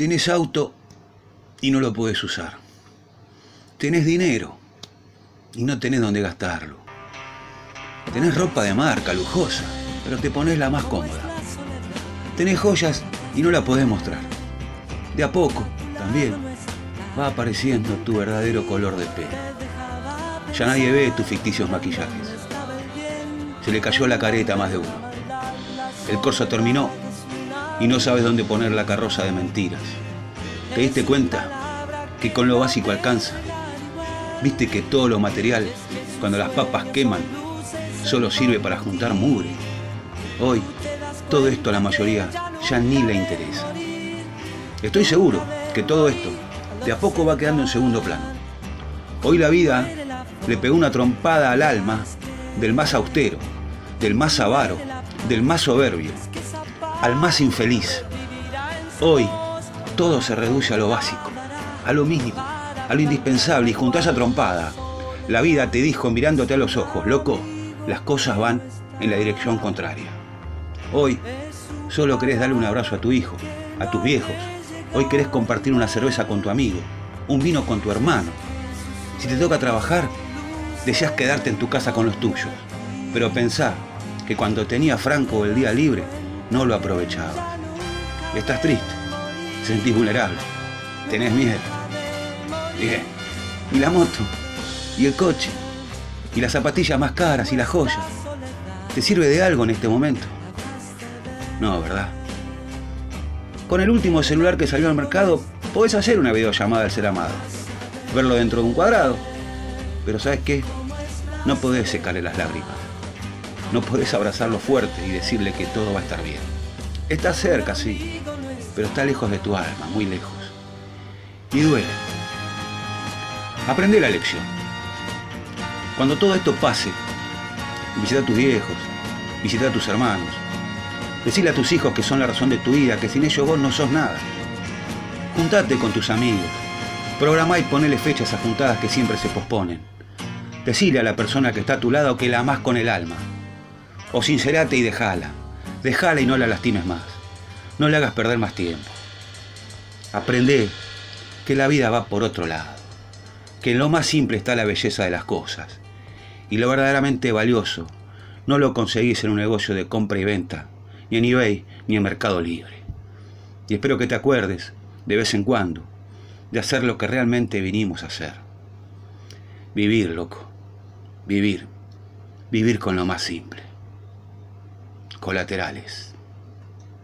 Tenés auto y no lo podés usar. Tenés dinero y no tenés dónde gastarlo. Tenés ropa de marca, lujosa, pero te pones la más cómoda. Tenés joyas y no la podés mostrar. De a poco, también, va apareciendo tu verdadero color de pelo. Ya nadie ve tus ficticios maquillajes. Se le cayó la careta a más de uno. El corso terminó y no sabes dónde poner la carroza de mentiras. ¿Te diste cuenta que con lo básico alcanza? ¿Viste que todo lo material, cuando las papas queman, solo sirve para juntar mugre? Hoy, todo esto a la mayoría ya ni le interesa. Estoy seguro que todo esto de a poco va quedando en segundo plano. Hoy la vida le pegó una trompada al alma del más austero, del más avaro, del más soberbio, al más infeliz. Hoy todo se reduce a lo básico, a lo mínimo, a lo indispensable y junto a esa trompada, la vida te dijo mirándote a los ojos, loco, las cosas van en la dirección contraria. Hoy solo querés darle un abrazo a tu hijo, a tus viejos. Hoy querés compartir una cerveza con tu amigo, un vino con tu hermano. Si te toca trabajar, deseas quedarte en tu casa con los tuyos. Pero pensá que cuando tenía Franco el día libre, no lo aprovechabas. Estás triste, te sentís vulnerable, tenés miedo. Bien. ¿Y la moto? ¿Y el coche? ¿Y las zapatillas más caras? ¿Y las joyas? ¿Te sirve de algo en este momento? No, ¿verdad? Con el último celular que salió al mercado, podés hacer una videollamada al ser amado. Verlo dentro de un cuadrado. Pero ¿sabes qué? No podés secarle las lágrimas. No podés abrazarlo fuerte y decirle que todo va a estar bien. Está cerca, sí, pero está lejos de tu alma, muy lejos. Y duele. Aprende la lección. Cuando todo esto pase, visita a tus viejos, visita a tus hermanos, decirle a tus hijos que son la razón de tu vida, que sin ellos vos no sos nada. Juntate con tus amigos, programá y ponele fechas a juntadas que siempre se posponen. Decile a la persona que está a tu lado que la amás con el alma. O sincerate y dejala. Dejala y no la lastimes más. No le hagas perder más tiempo. Aprende que la vida va por otro lado. Que en lo más simple está la belleza de las cosas. Y lo verdaderamente valioso no lo conseguís en un negocio de compra y venta, ni en eBay, ni en Mercado Libre. Y espero que te acuerdes, de vez en cuando, de hacer lo que realmente vinimos a hacer. Vivir, loco. Vivir. Vivir con lo más simple. Colaterales.